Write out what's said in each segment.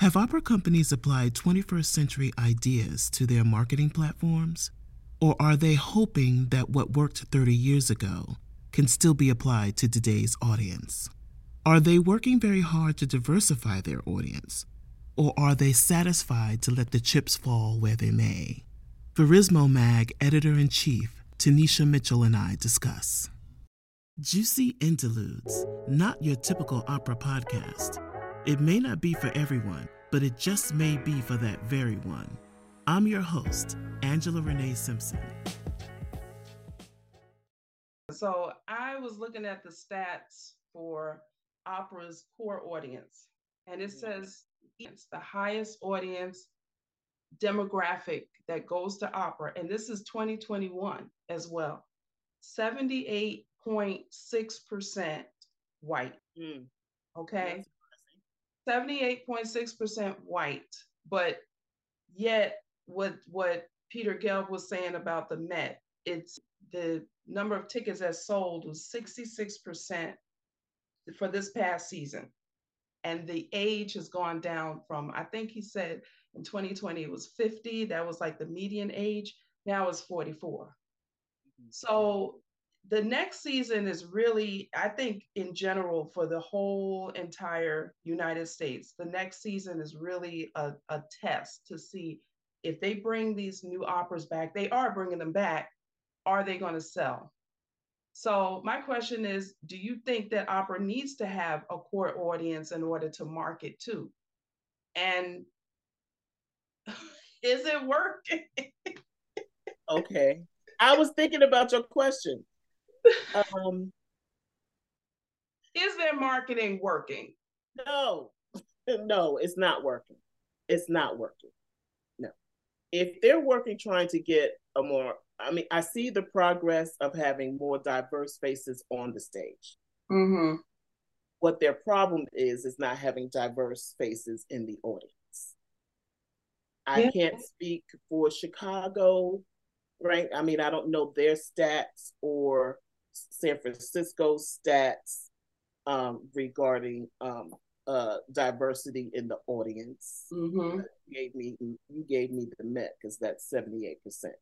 Have opera companies applied 21st century ideas to their marketing platforms? Or are they hoping that what worked 30 years ago can still be applied to today's audience? Are they working very hard to diversify their audience? Or are they satisfied to let the chips fall where they may? Verismo Mag editor in chief, Tanisha Mitchell, and I discuss. Juicy Interludes, not your typical opera podcast it may not be for everyone, but it just may be for that very one. I'm your host, Angela Renee Simpson. So I was looking at the stats for opera's core audience, and it says it's the highest audience demographic that goes to opera, and this is 2021 as well. 78.6% white. Mm. Okay. 78.6% white, but yet what what Peter Gelb was saying about the Met, it's the number of tickets that sold was 66% for this past season. And the age has gone down from, I think he said in 2020 it was 50, that was like the median age. Now it's 44. Mm-hmm. So the next season is really, I think, in general, for the whole entire United States, the next season is really a, a test to see if they bring these new operas back, they are bringing them back, are they going to sell? So, my question is Do you think that opera needs to have a core audience in order to market to? And is it working? okay. I was thinking about your question um, is their marketing working? No, no, it's not working. It's not working. No. If they're working trying to get a more, I mean, I see the progress of having more diverse faces on the stage. Mm-hmm. What their problem is, is not having diverse faces in the audience. I yeah. can't speak for Chicago, right? I mean, I don't know their stats or San Francisco stats um, regarding um, uh, diversity in the audience. Mm-hmm. You gave me you gave me the Met because that's seventy eight percent.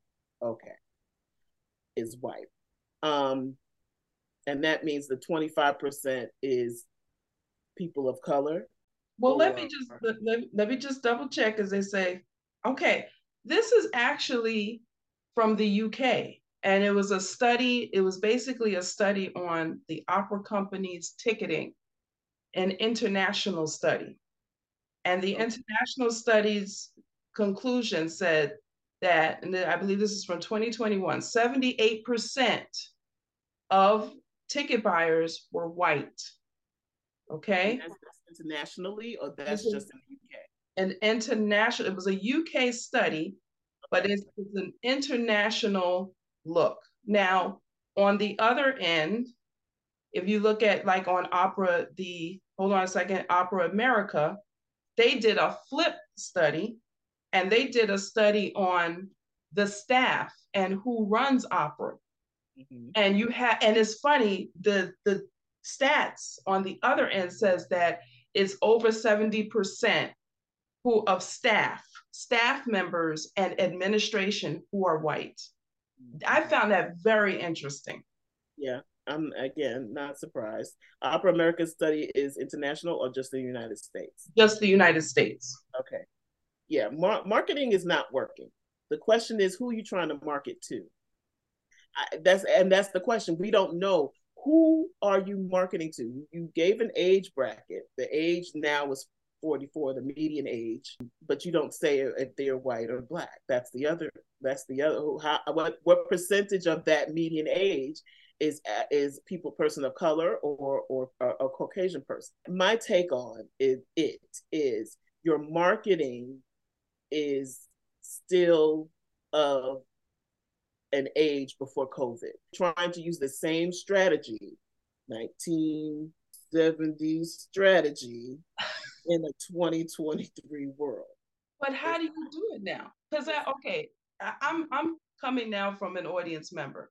Okay, is white, um, and that means the twenty five percent is people of color. Well, or, let me just let, let me just double check as they say. Okay, this is actually from the UK and it was a study it was basically a study on the opera company's ticketing an international study. And the oh. international study's conclusion said that and i believe this is from 2021 78% of ticket buyers were white okay? That's internationally or that's just in the uk an international it was a uk study but it's, it's an international look. Now, on the other end, if you look at like on Opera, the hold on a second, Opera America, they did a flip study and they did a study on the staff and who runs opera. Mm-hmm. And you have and it's funny, the the stats on the other end says that it's over 70% who of staff, staff members and administration who are white. I found that very interesting. Yeah, I'm again not surprised. Opera America study is international or just the United States? Just the United States. Okay. Yeah, mar- marketing is not working. The question is who are you trying to market to? I, that's and that's the question. We don't know who are you marketing to. You gave an age bracket. The age now is 44, the median age, but you don't say if they're white or black. That's the other. That's the other. How, what what percentage of that median age is is people person of color or or, or a Caucasian person? My take on it, it is your marketing is still of an age before COVID. Trying to use the same strategy, 1970s strategy in a 2023 world. But how do you do it now? Because I okay, I, I'm I'm coming now from an audience member.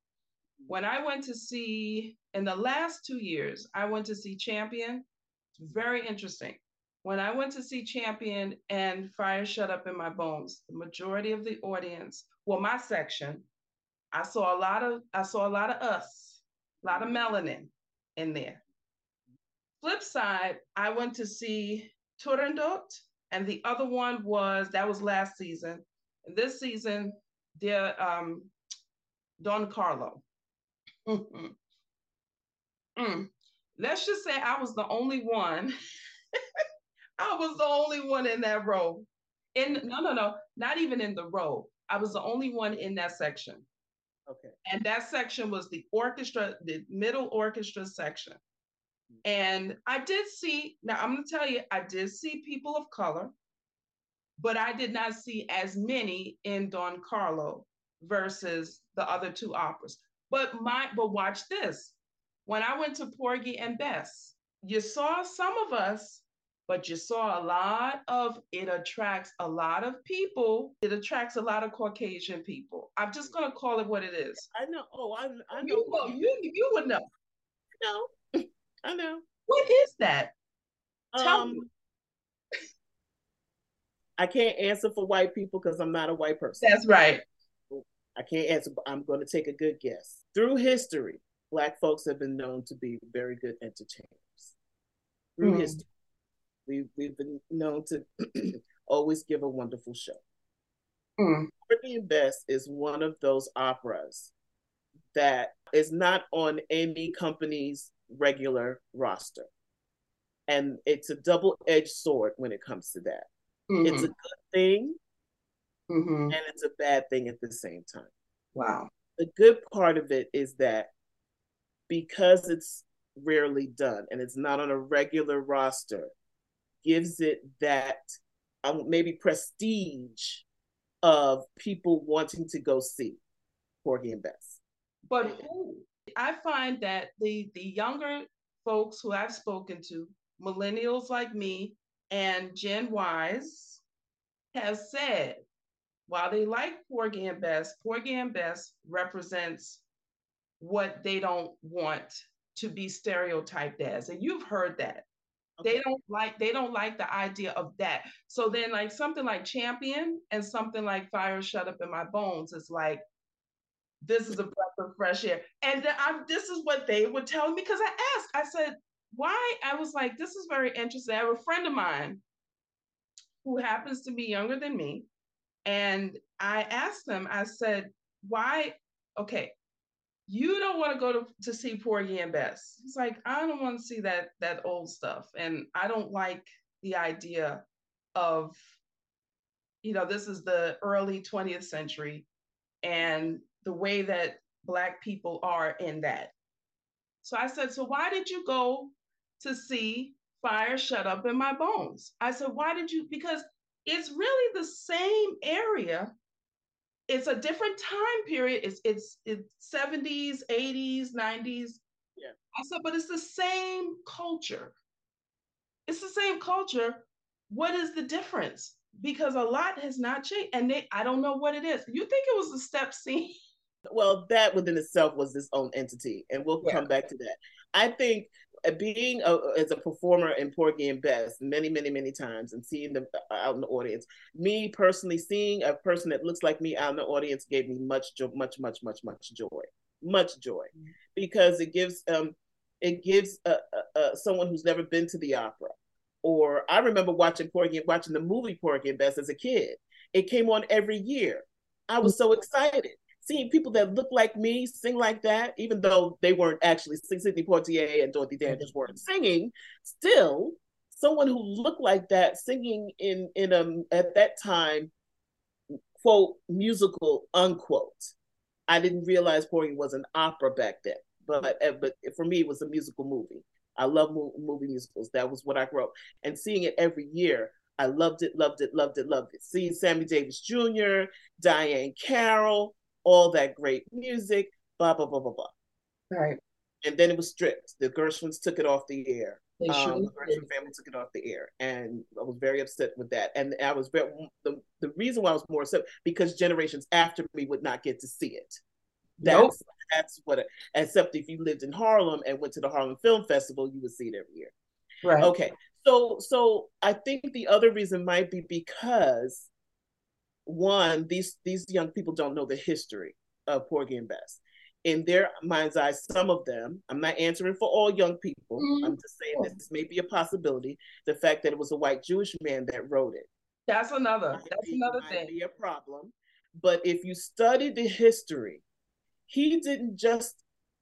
When I went to see in the last two years, I went to see Champion. It's very interesting. when I went to see Champion and Fire Shut Up in My Bones, the majority of the audience, well, my section, I saw a lot of I saw a lot of us, a lot of melanin in there. Flip side, I went to see Turandot, and the other one was that was last season. This season, the um, Don Carlo. mm. Let's just say I was the only one. I was the only one in that row. In no, no, no, not even in the row. I was the only one in that section. Okay. And that section was the orchestra, the middle orchestra section. And I did see, now I'm going to tell you, I did see people of color, but I did not see as many in Don Carlo versus the other two operas. But my, but watch this. When I went to Porgy and Bess, you saw some of us but you saw a lot of it attracts a lot of people. It attracts a lot of caucasian people. I'm just going to call it what it is. I know. Oh i, I know. you, you, you would know. No i know. What is that? Tell um, me. I can't answer for white people because i'm not a white person. That's right. I can't answer but i'm going to take a good guess. Through history black folks have been known to be very good entertainers. Through mm. history We've, we've been known to always give a wonderful show. Mm. and Bess is one of those operas that is not on any company's regular roster. And it's a double edged sword when it comes to that. Mm-hmm. It's a good thing mm-hmm. and it's a bad thing at the same time. Wow. The good part of it is that because it's rarely done and it's not on a regular roster, gives it that um, maybe prestige of people wanting to go see Porgy and Bess. But I find that the the younger folks who I've spoken to, millennials like me and Gen Ys, have said while they like Porgy and Bess, Porgy and Bess represents what they don't want to be stereotyped as. And you've heard that. Okay. They don't like they don't like the idea of that. So then like something like champion and something like fire shut up in my bones is like this is a fresh air. And I'm this is what they would tell me because I asked, I said, why? I was like, this is very interesting. I have a friend of mine who happens to be younger than me. And I asked them, I said, why? Okay, you don't want to go to, to see Porgy and Bess. He's like, I don't want to see that that old stuff. And I don't like the idea of, you know, this is the early 20th century and the way that Black people are in that. So I said, So why did you go to see Fire Shut Up in My Bones? I said, Why did you? Because it's really the same area it's a different time period. It's it's it's 70s, 80s, 90s. Yeah. I said, but it's the same culture. It's the same culture. What is the difference? Because a lot has not changed. And they, I don't know what it is. You think it was the step scene? Well, that within itself was its own entity. And we'll yeah. come back to that. I think uh, being a, as a performer in Porgy and Bess many, many, many times and seeing them uh, out in the audience, me personally seeing a person that looks like me out in the audience gave me much, much, much, much, much joy, much joy, mm-hmm. because it gives um, it gives uh, uh, uh, someone who's never been to the opera. Or I remember watching Porgy, watching the movie Porgy and Bess as a kid. It came on every year. I was so excited seeing people that look like me sing like that, even though they weren't actually Sidney Poitier and Dorothy Dandridge weren't singing, still someone who looked like that singing in in a at that time quote musical unquote. I didn't realize Porgy was an opera back then, but uh, but for me it was a musical movie. I love movie musicals. That was what I grew up and seeing it every year. I loved it, loved it, loved it, loved it. Seeing Sammy Davis Jr., Diane Carroll, all that great music, blah, blah, blah, blah, blah. Right. And then it was stripped. The Gershwins took it off the air. They um, the Gershwin family took it off the air. And I was very upset with that. And I was very, the, the reason why I was more upset, because generations after me would not get to see it. That's, nope. that's what, it, except if you lived in Harlem and went to the Harlem Film Festival, you would see it every year. Right. Okay. So, so I think the other reason might be because one, these these young people don't know the history of Porgy and Bess. In their mind's eye, some of them, I'm not answering for all young people. Mm-hmm. I'm just saying this may be a possibility. The fact that it was a white Jewish man that wrote it. That's another. That's be, another thing. Be a problem. But if you study the history, he didn't just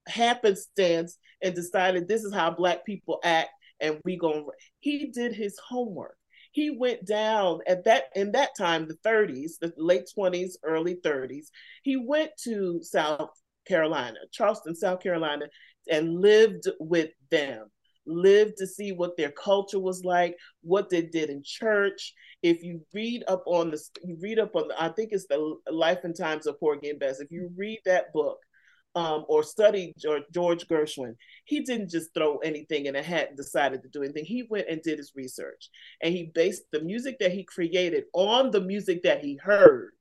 happenstance and decided this is how black people act and we going he did his homework he went down at that in that time the 30s the late 20s early 30s he went to south carolina charleston south carolina and lived with them lived to see what their culture was like what they did in church. If you read up on the you read up on the, i think it's the life and times of porgy and bess. If you read that book um, or studied George, Gershwin, he didn't just throw anything in a hat and decided to do anything. He went and did his research and he based the music that he created on the music that he heard.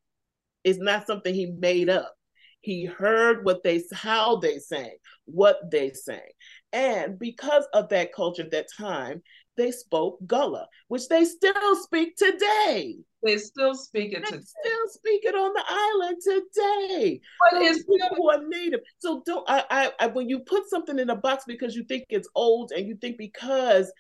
It's not something he made up. He heard what they how they sang, what they sang. And because of that culture at that time, they spoke Gullah, which they still speak today. They still speak it they today. Still speak it on the island today. But Those it's people who are native. So don't I, I, I when you put something in a box because you think it's old and you think because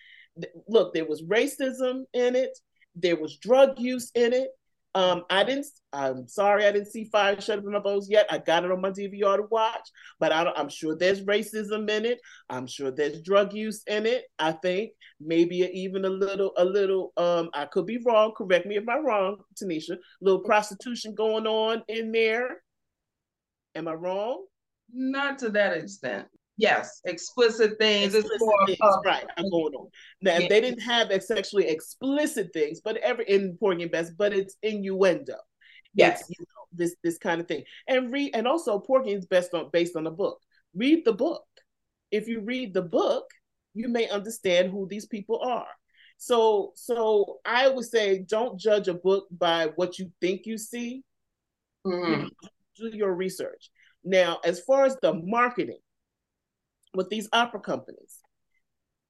look, there was racism in it, there was drug use in it, um, I didn't. I'm sorry, I didn't see Fire Shut Up in My Bones yet. I got it on my DVR to watch, but I am sure there's racism in it. I'm sure there's drug use in it. I think maybe even a little, a little. Um, I could be wrong. Correct me if I'm wrong, Tanisha. Little prostitution going on in there. Am I wrong? Not to that extent yes, explicit things. Explicit things, right? I'm going on. Now yeah. they didn't have sexually explicit things, but every in Porgy and Bess, but it's innuendo. Yes, it's, you know, this this kind of thing, and read, and also Porgy is best on based on a book. Read the book. If you read the book, you may understand who these people are. So, so I would say, don't judge a book by what you think you see. Mm-hmm. Do your research. Now, as far as the marketing, with these opera companies.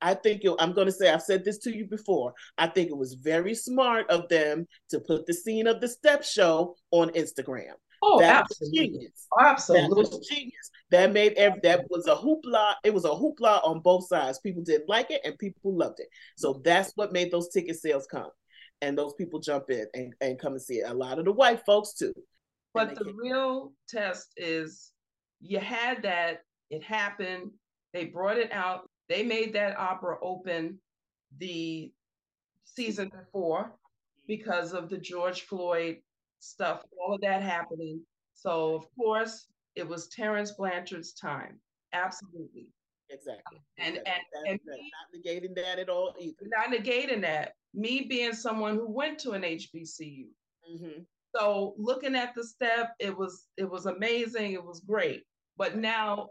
I think I'm going to say, I've said this to you before. I think it was very smart of them to put the scene of the step show on Instagram. Oh, that absolutely. Was genius. Absolutely. That was genius. That made every, that was a hoopla. It was a hoopla on both sides. People didn't like it and people loved it. So that's what made those ticket sales come. And those people jump in and, and come and see it. A lot of the white folks too. But the real test is you had that, it happened, they brought it out. They made that opera open the season before because of the George Floyd stuff, all of that happening. So, of course, it was Terence Blanchard's time. Absolutely. Exactly. And exactly. and, and me, not negating that at all either. Not negating that. Me being someone who went to an HBCU. Mm-hmm. So looking at the step, it was it was amazing. It was great. But now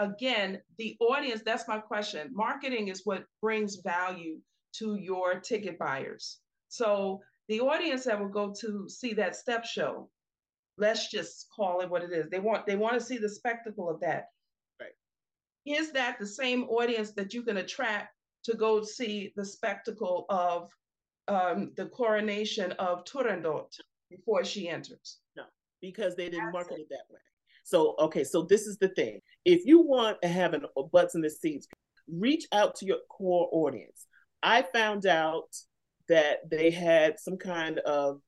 again, the audience, that's my question. Marketing is what brings value to your ticket buyers. So the audience that will go to see that step show, let's just call it what it is. They want they want to see the spectacle of that. Right. Is that the same audience that you can attract to go see the spectacle of um, the coronation of Turandot before she enters? No, because they didn't That's market it. it that way. So, okay, so this is the thing. If you want to have an butts in the seats, reach out to your core audience. I found out that they had some kind of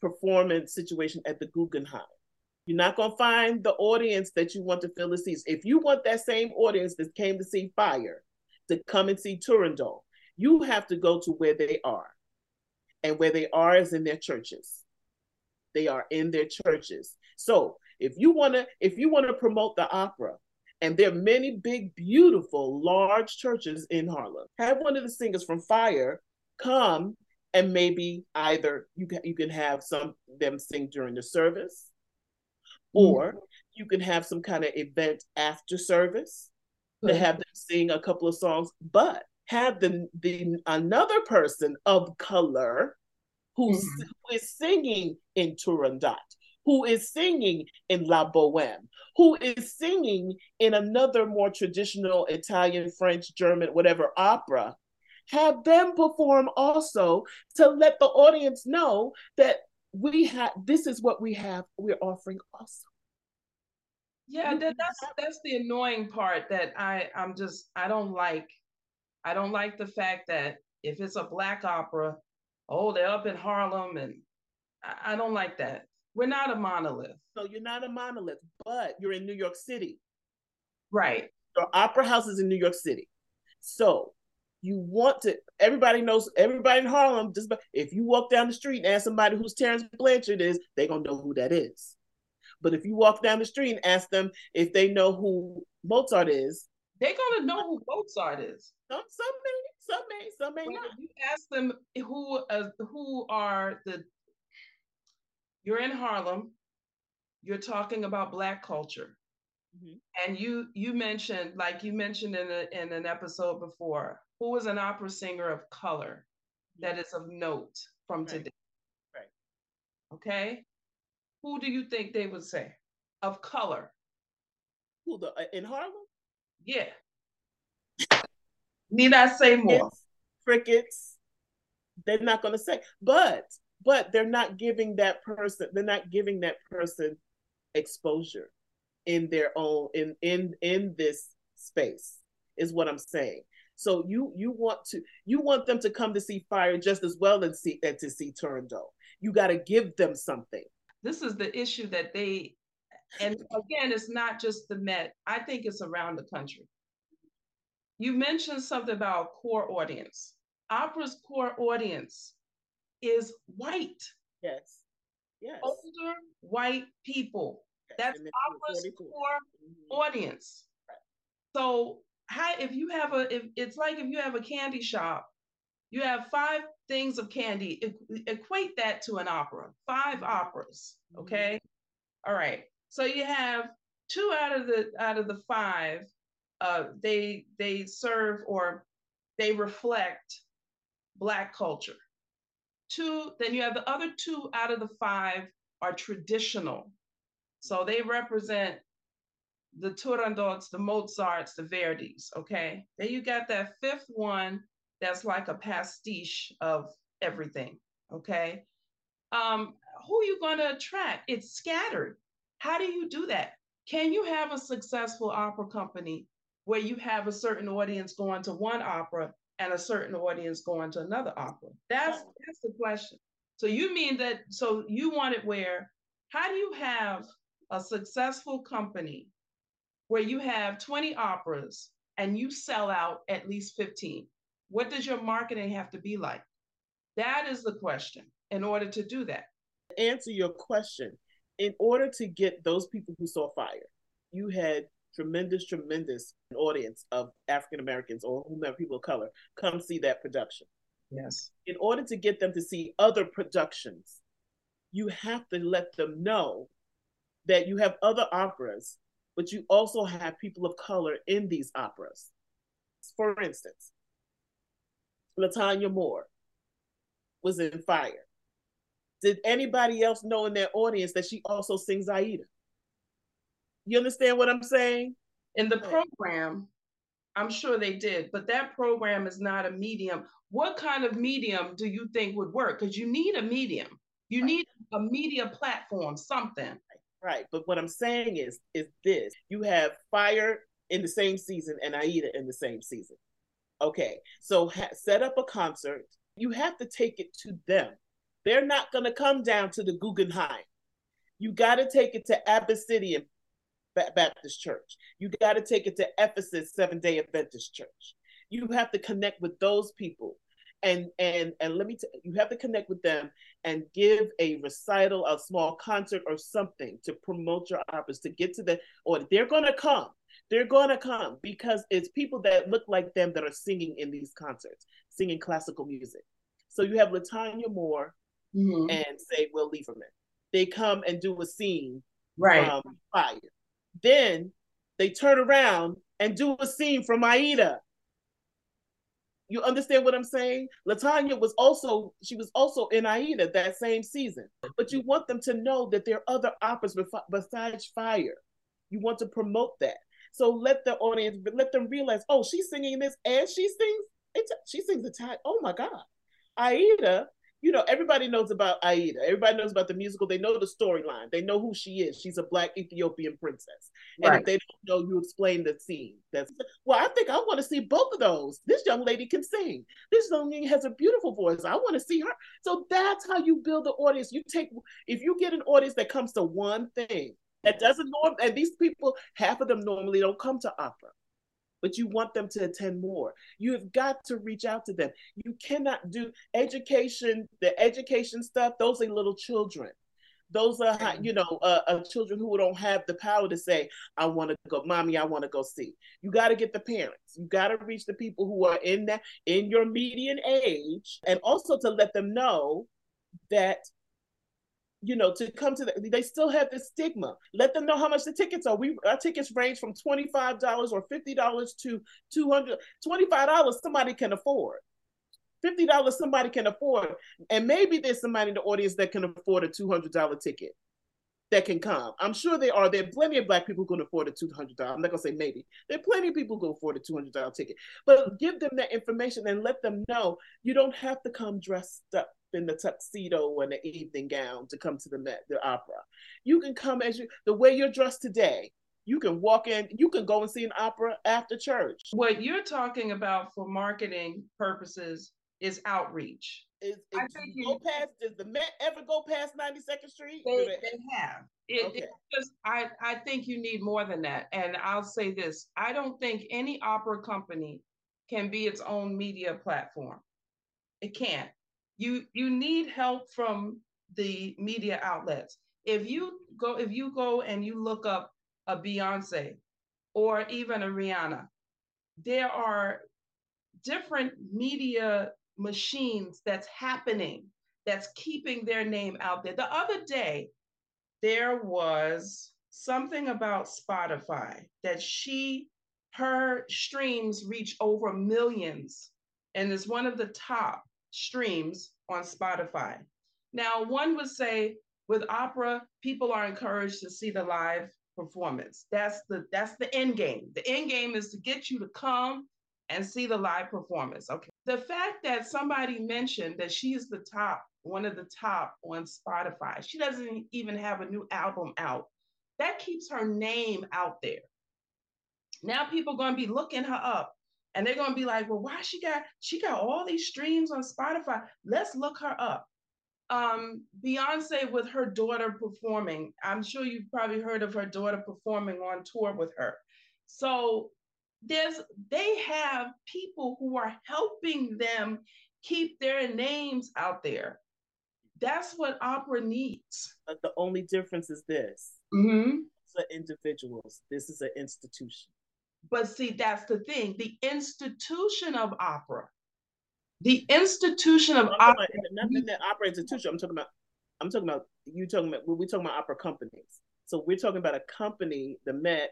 performance situation at the Guggenheim. You're not going to find the audience that you want to fill the seats. If you want that same audience that came to see Fire to come and see Turandot, you have to go to where they are. And where they are is in their churches. They are in their churches. So if you want to, if you want to promote the opera, and there are many big, beautiful, large churches in Harlem, have one of the singers from Fire come and maybe either you can you can have some them sing during the service, or mm-hmm. you can have some kind of event after service mm-hmm. to have them sing a couple of songs, but have the the another person of color who's mm-hmm. who is singing in Turandot who is singing in La Boheme, who is singing in another more traditional Italian, French, German, whatever opera, have them perform also to let the audience know that we have this is what we have we're offering also. Yeah that, that's that's the annoying part that i i'm just i don't like. I don't like the fact that if it's a black opera oh they're up in harlem and i, I don't like that we're not a monolith so you're not a monolith but you're in new york city right your opera house is in new york city so you want to everybody knows everybody in Harlem just if you walk down the street and ask somebody who's Terence Blanchard is, they're gonna know who that is. But if you walk down the street and ask them if they know who Mozart is, they're gonna know who Mozart is. Some some may, some may, some may not. you ask them who uh, who are the you're in Harlem, you're talking about black culture. Mm-hmm. And you you mentioned, like you mentioned in a, in an episode before, who is an opera singer of color that is of note from right. today? Right. Okay. Who do you think they would say of color? Who the uh, in Harlem? Yeah. Need I say more? Crickets. They're not going to say, but but they're not giving that person. They're not giving that person exposure in their own in in in this space. Is what I'm saying. So you you want to you want them to come to see fire just as well as see and to see Turandot. You got to give them something. This is the issue that they, and again, it's not just the Met. I think it's around the country. You mentioned something about core audience. Opera's core audience is white. Yes. Yes. Older white people. Yes. That's opera's core mm-hmm. audience. Right. So how if you have a if it's like if you have a candy shop you have five things of candy equate that to an opera five operas mm-hmm. okay mm-hmm. all right so you have two out of the out of the five uh they they serve or they reflect black culture two then you have the other two out of the five are traditional so they represent the Turandots, the Mozarts, the Verdis, okay? Then you got that fifth one that's like a pastiche of everything, okay? Um, who are you going to attract? It's scattered. How do you do that? Can you have a successful opera company where you have a certain audience going to one opera and a certain audience going to another opera? That's that's the question. So you mean that so you want it where how do you have a successful company where you have 20 operas and you sell out at least 15? What does your marketing have to be like? That is the question in order to do that. Answer your question. In order to get those people who saw fire, you had tremendous, tremendous audience of African Americans or whomever people of color come see that production. Yes. In order to get them to see other productions, you have to let them know that you have other operas but you also have people of color in these operas. For instance, Latonia Moore was in Fire. Did anybody else know in their audience that she also sings Aida? You understand what I'm saying? In the program, I'm sure they did, but that program is not a medium. What kind of medium do you think would work? Because you need a medium. You right. need a media platform, something. Right. But what I'm saying is, is this: you have Fire in the same season and Aida in the same season. Okay, so ha- set up a concert. You have to take it to them. They're not going to come down to the Guggenheim. You got to take it to Abyssinian Baptist Church. You got to take it to Ephesus Seven Day Adventist Church. You have to connect with those people and and and let me t- you have to connect with them and give a recital a small concert or something to promote your operas to get to the or they're going to come they're going to come because it's people that look like them that are singing in these concerts singing classical music so you have latonia moore mm-hmm. and say will liverman they come and do a scene right from fire then they turn around and do a scene from aida you understand what I'm saying? Latonia was also she was also in Aida that same season. But you want them to know that there are other operas besides Fire. You want to promote that. So let the audience let them realize, oh, she's singing this and she sings she sings Italian. Oh my God. Aida, you know, everybody knows about Aida. Everybody knows about the musical. They know the storyline. They know who she is. She's a black Ethiopian princess. And right. if they don't know, you explain the scene. That's well, I think I want to see both of those. This young lady can sing. This young lady has a beautiful voice. I want to see her. So that's how you build the audience. You take if you get an audience that comes to one thing that doesn't norm and these people, half of them normally don't come to opera but you want them to attend more. You have got to reach out to them. You cannot do education, the education stuff, those are little children. Those are, you know, uh, uh, children who don't have the power to say, I want to go, mommy, I want to go see. You got to get the parents. You got to reach the people who are in that, in your median age, and also to let them know that you know, to come to the, they still have this stigma. Let them know how much the tickets are. We our tickets range from twenty five dollars or fifty dollars to two hundred. Twenty five dollars somebody can afford. Fifty dollars somebody can afford, and maybe there's somebody in the audience that can afford a two hundred dollar ticket that can come. I'm sure there are. There are plenty of black people who can afford a two hundred dollars. I'm not gonna say maybe. There are plenty of people who can afford a two hundred dollar ticket. But give them that information and let them know you don't have to come dressed up in the tuxedo and the evening gown to come to the Met, the opera. You can come as you the way you're dressed today. You can walk in, you can go and see an opera after church. What you're talking about for marketing purposes is outreach. Is, I think you go past does the Met ever go past 92nd Street? They, they, they have. It, okay. just, I, I think you need more than that. And I'll say this I don't think any opera company can be its own media platform. It can't you you need help from the media outlets. If you go if you go and you look up a Beyonce or even a Rihanna, there are different media machines that's happening that's keeping their name out there. The other day, there was something about Spotify that she, her streams reach over millions and is one of the top streams on Spotify. Now, one would say with opera, people are encouraged to see the live performance. That's the that's the end game. The end game is to get you to come and see the live performance. Okay. The fact that somebody mentioned that she is the top, one of the top on Spotify, she doesn't even have a new album out. That keeps her name out there. Now people are going to be looking her up and they're going to be like, well, why she got she got all these streams on Spotify? Let's look her up. Um, Beyonce with her daughter performing. I'm sure you've probably heard of her daughter performing on tour with her. So there's they have people who are helping them keep their names out there. That's what opera needs. But the only difference is this. Mm-hmm. These are individuals. This is an institution. But see, that's the thing. The institution of opera, the institution of opera. Not the opera institution. I'm talking about. I'm talking about you talking about. We're talking about opera companies. So we're talking about a company, the Met,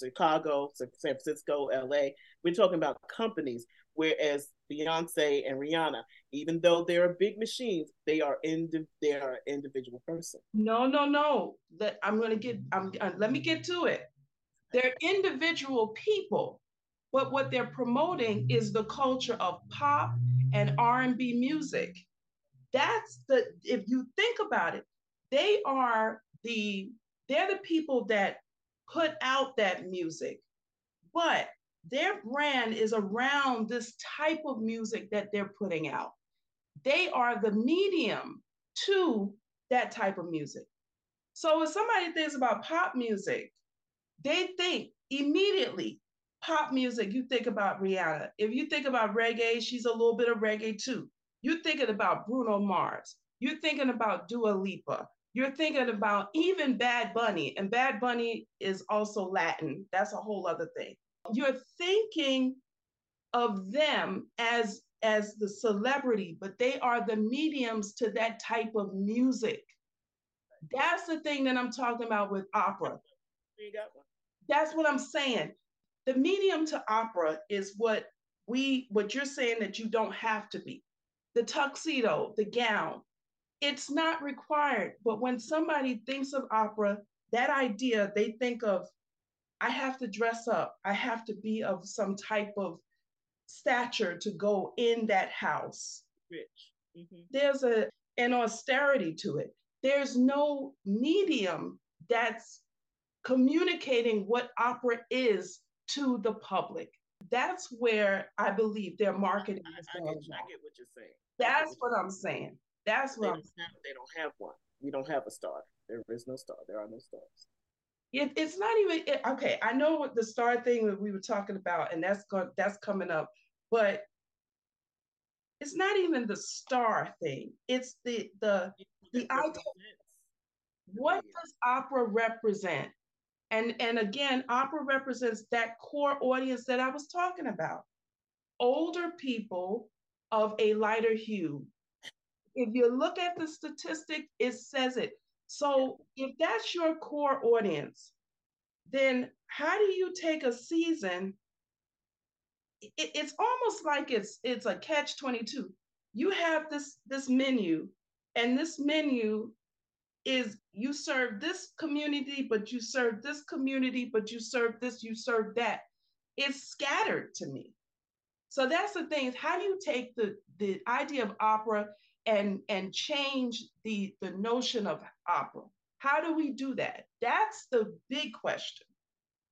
Chicago, San Francisco, LA. We're talking about companies. Whereas Beyonce and Rihanna, even though they're big machines, they are in they are an individual person. No, no, no. Let, I'm gonna get. I'm. Uh, let me get to it. They're individual people, but what they're promoting is the culture of pop and R&B music. That's the if you think about it, they are the they're the people that put out that music. But their brand is around this type of music that they're putting out. They are the medium to that type of music. So if somebody thinks about pop music, they think immediately pop music, you think about Rihanna. If you think about reggae, she's a little bit of reggae too. You're thinking about Bruno Mars. You're thinking about Dua Lipa. You're thinking about even Bad Bunny, and Bad Bunny is also Latin. That's a whole other thing. You're thinking of them as as the celebrity, but they are the mediums to that type of music. That's the thing that I'm talking about with opera. You got one. That's what I'm saying. The medium to opera is what we, what you're saying that you don't have to be. The tuxedo, the gown, it's not required. But when somebody thinks of opera, that idea, they think of, I have to dress up, I have to be of some type of stature to go in that house. Rich. Mm-hmm. There's a an austerity to it. There's no medium that's communicating what opera is to the public. That's where I believe their marketing is I, I, going. get, I get what you're saying. That's what I'm saying. That's what don't, I'm saying. have, they don't have one. We don't have a star. There is no star. There are no stars. It, it's not even it, okay. I know what the star thing that we were talking about, and that's going that's coming up, but it's not even the star thing. It's the the the idea. What does opera represent? And and again, opera represents that core audience that I was talking about. Older people of a lighter hue. If you look at the statistic, it says it. So if that's your core audience, then how do you take a season? It, it's almost like it's it's a catch 22. You have this this menu, and this menu is you serve this community, but you serve this community, but you serve this, you serve that. It's scattered to me. So that's the thing. How do you take the the idea of opera and and change the the notion of opera? How do we do that? That's the big question.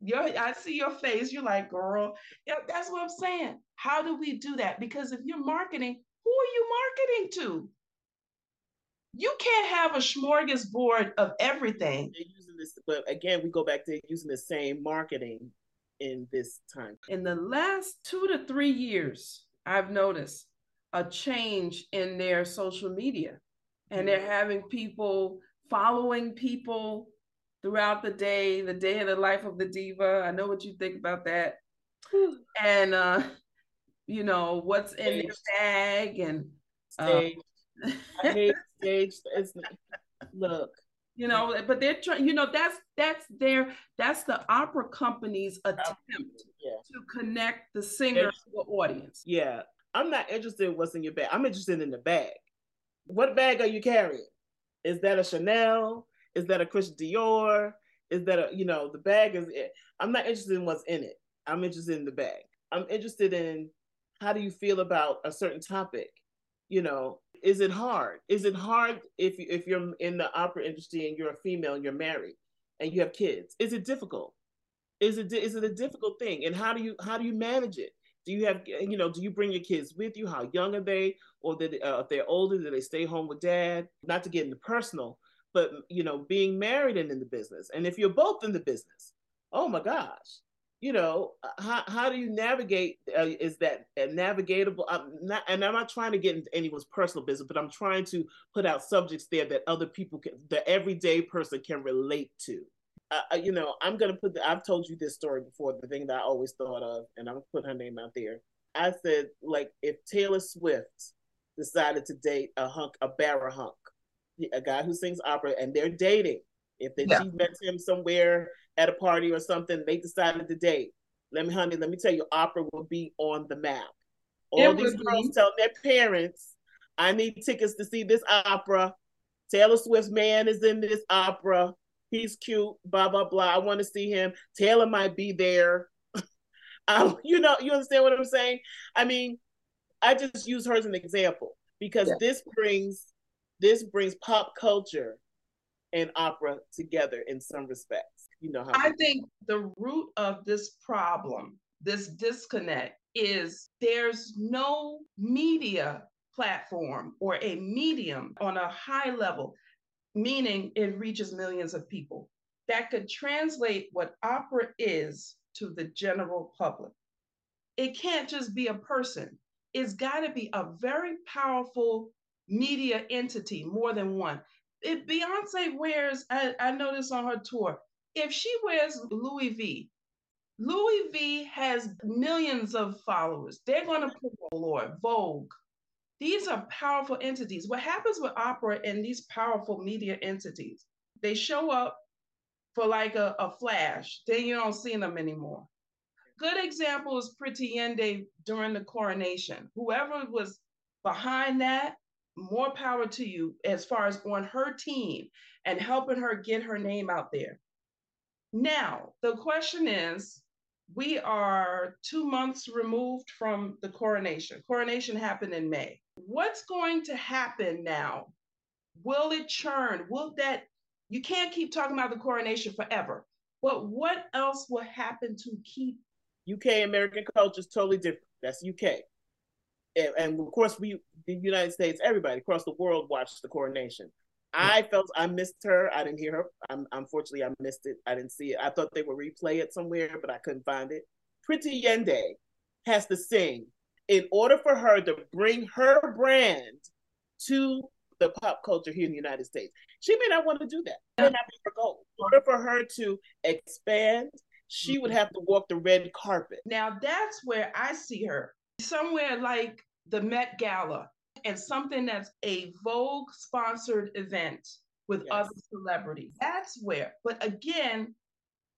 Your, I see your face. You're like, girl, yeah, that's what I'm saying. How do we do that? Because if you're marketing, who are you marketing to? You can't have a smorgasbord of everything. They're using this, but again, we go back to using the same marketing in this time. In the last two to three years, I've noticed a change in their social media, and they're having people following people throughout the day, the day of the life of the diva. I know what you think about that. And uh, you know, what's in their bag and Stage. I hate stage. It's look. you know, but they're trying, you know, that's that's their that's the opera company's oh, attempt Yeah. to connect the singer to the audience. Yeah. I'm not interested in what's in your bag. I'm interested in the bag. What bag are you carrying? Is that a Chanel? Is that a Christian Dior? Is that a you know the bag is it? I'm not interested in what's in it. I'm interested in the bag. I'm interested in how do you feel about a certain topic? You know, is it hard? Is it hard if if you're in the opera industry and you're a female and you're married and you have kids? Is it difficult? Is it is it a difficult thing? And how do you how do you manage it? Do you have you know? Do you bring your kids with you? How young are they? Or that uh, if they're older, do they stay home with dad? Not to get into personal, but you know, being married and in the business, and if you're both in the business, oh my gosh, you know, how how do you navigate? Uh, is that uh, navigatable? I'm not, and I'm not trying to get into anyone's personal business, but I'm trying to put out subjects there that other people can, the everyday person can relate to uh, you know, I'm gonna put. The, I've told you this story before. The thing that I always thought of, and I'm gonna put her name out there. I said, like, if Taylor Swift decided to date a hunk, a barra hunk, a guy who sings opera, and they're dating. If they, Yeah. she met him somewhere at a party or something, they decided to date. Let me, honey, let me tell you, opera will be on the map. All It these girls be. telling their parents, "I need tickets to see this opera." Taylor Swift's man is in this opera he's cute, blah blah blah. I want to see him. Taylor might be there. um, you know, you understand what I'm saying? I mean, I just use her as an example because Yeah. this brings this brings pop culture and opera together in some respects. You know how I think the root of this problem, this disconnect, is there's no media platform or a medium on a high level, meaning it reaches millions of people, that could translate what opera is to the general public. It can't just be a person, it's got to be a very powerful media entity, more than one. If Beyonce wears, I, I noticed on her tour, if she wears Louis V, Louis V has millions of followers. They're going to put Lord, Vogue. These are powerful entities. What happens with opera and these powerful media entities? They show up for like a, a flash, then you don't see them anymore. Good example is Pretty Yende during the coronation. Whoever was behind that, more power to you as far as on her team and helping her get her name out there. Now, the question is we are two months removed from the coronation. Coronation happened in May. What's going to happen now? Will it churn? Will that, you can't keep talking about the coronation forever, but what else will happen to keep? UK American culture is totally different. That's UK. And, and of course, we, the United States, everybody across the world watched the coronation. I felt I missed her. I didn't hear her. I'm, unfortunately, I missed it. I didn't see it. I thought they would replay it somewhere, but I couldn't find it. Pretty Yende has to sing in order for her to bring her brand to the pop culture here in the United States. She may not want to do that. That may not be her goal. In order for her to expand, she would mm-hmm. have to walk the red carpet. Now that's where I see her. Somewhere like the Met Gala and something that's a Vogue sponsored event with yes. other celebrities. That's where. But again,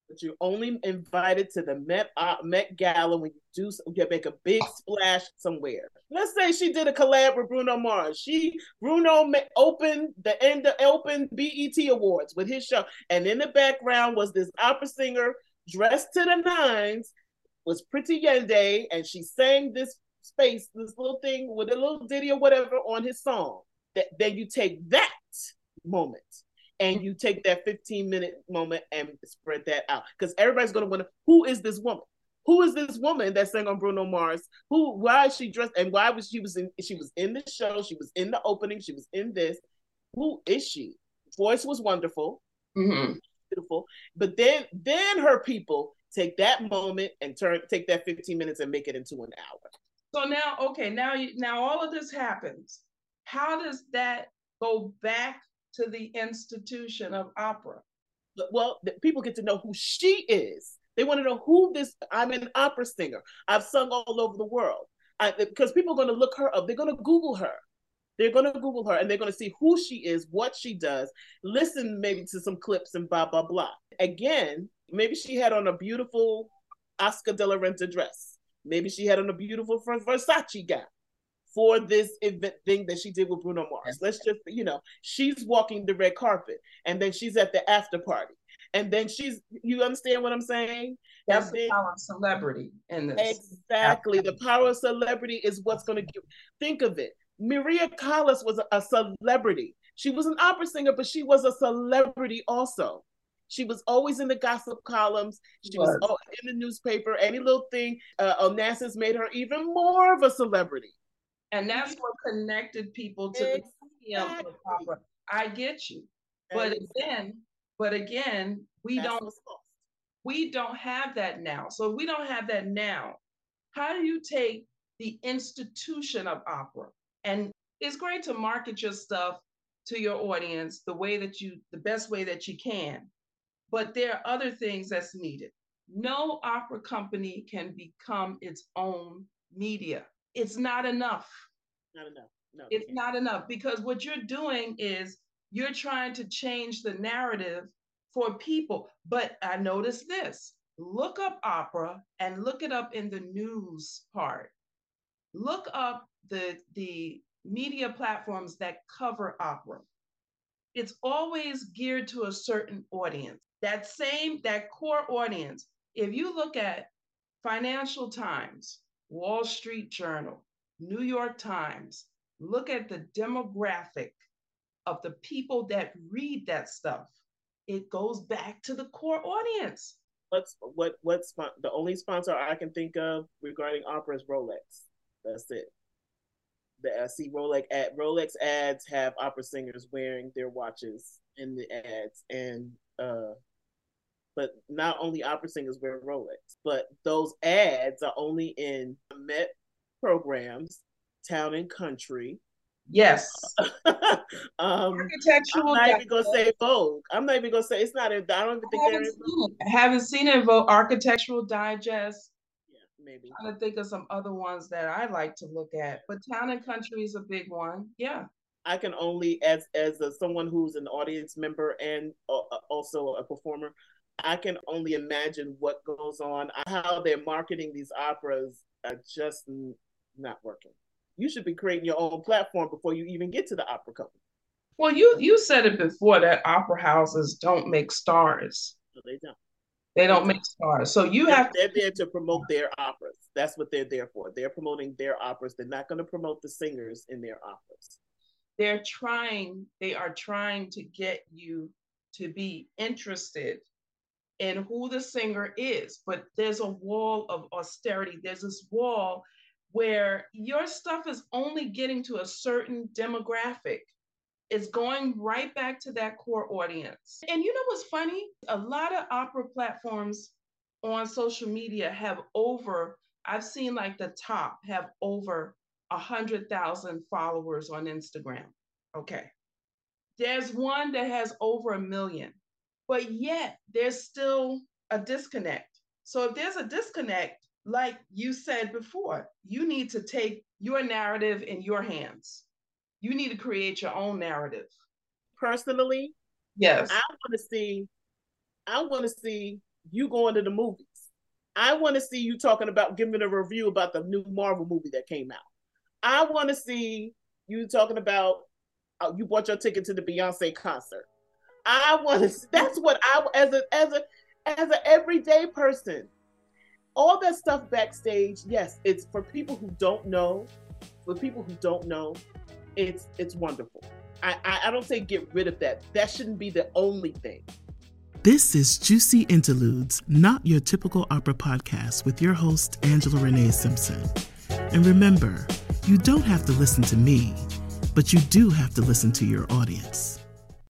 but you're only invited to the Met uh, Met Gala when you do you make a big splash somewhere. Let's say she did a collab with Bruno Mars. She Bruno opened the end of open BET Awards with his show, and in the background was this opera singer dressed to the nines, was Pretty Yende, and she sang this space, this little thing with a little ditty or whatever on his song. That then you take that moment and you take that 15 minute moment and spread that out because everybody's going to wonder who is this woman who is this woman that sang on Bruno Mars? Who? Why is she dressed? And why was she was in? She was in the show. She was in the opening. She was in this. Who is she? Voice was wonderful, mm-hmm. beautiful. But then, then her people take that moment and turn take that 15 minutes and make it into an hour. So now, okay, now you now all of this happens. How does that go back to the institution of opera? Well, people get to know who she is. They want to know who this. I'm an opera singer. I've sung all over the world. Because people are going to look her up. They're going to Google her. They're going to Google her and they're going to see who she is, what she does, listen maybe to some clips and blah, blah, blah. Again, maybe she had on a beautiful Oscar de la Renta dress. Maybe she had on a beautiful Versace gown for this event thing that she did with Bruno Mars. Let's just, you know, she's walking the red carpet and then she's at the after party. And then she's, you understand what I'm saying? That's the power of celebrity in this. Exactly. The power of celebrity is what's going to give. Think of it. Maria Callas was a, a celebrity. She was an opera singer, but she was a celebrity also. She was always in the gossip columns. She was, was in the newspaper. Any little thing, uh, Onassis made her even more of a celebrity. And that's what connected people to exactly. the of opera. I get you, but again, but again, we that's don't we don't have that now. So we don't have that now. How do you take the institution of opera? And it's great to market your stuff to your audience the way that you the best way that you can but there are other things that's needed. No opera company can become its own media. It's not enough. Not enough. No, it's not enough because what you're doing is you're trying to change the narrative for people. But I noticed this look up opera and look it up in the news part. Look up the, the media platforms that cover opera. It's always geared to a certain audience that same, that core audience, if you look at Financial Times, Wall Street Journal, New York Times, look at the demographic of the people that read that stuff. It goes back to the core audience. What's what what's the only sponsor I can think of regarding opera is Rolex. That's it. The I see Rolex ad Rolex ads have opera singers wearing their watches in the ads, and uh, but not only opera singers wear Rolex, but those ads are only in Met programs, Town and Country. Yes. um, Architectural. I'm not even gonna say Vogue. I'm not even gonna say it's not. In, I don't even think they're. In I haven't seen it. Vogue. Architectural Digest. Maybe. I'm trying to think of some other ones that I like to look at, but Town and Country is a big one. Yeah. I can only, as as a, someone who's an audience member and uh, also a performer, I can only imagine what goes on, how they're marketing these operas are just not working. You should be creating your own platform before you even get to the opera company. Well, you you said it before that opera houses don't make stars. No, they don't. They don't make stars. So you they're, have they're there to promote their operas. That's what they're there for. They're promoting their operas. They're not going to promote the singers in their operas. They're trying, they are trying to get you to be interested in who the singer is. But there's a wall of austerity. There's this wall where your stuff is only getting to a certain demographic. It's going right back to that core audience. And you know what's funny? A lot of opera platforms on social media have over, I've seen like the top have over a hundred thousand followers on Instagram. Okay. There's one that has over a million, but yet there's still a disconnect. So if there's a disconnect, like you said before, you need to take your narrative in your hands. You need to create your own narrative. Personally, yes. I want to see I want to see you going to the movies. I want to see you talking about giving a review about the new Marvel movie that came out. I want to see you talking about uh, you bought your ticket to the Beyonce concert. I want to. That's what I as a as a as an everyday person. All that stuff backstage, yes, it's for people who don't know. For people who don't know, it's it's wonderful. I, I, I don't say get rid of that. That shouldn't be the only thing. This is Juicy Interludes, not your typical opera podcast with your host, Angela Renee Simpson. And remember, you don't have to listen to me, but you do have to listen to your audience.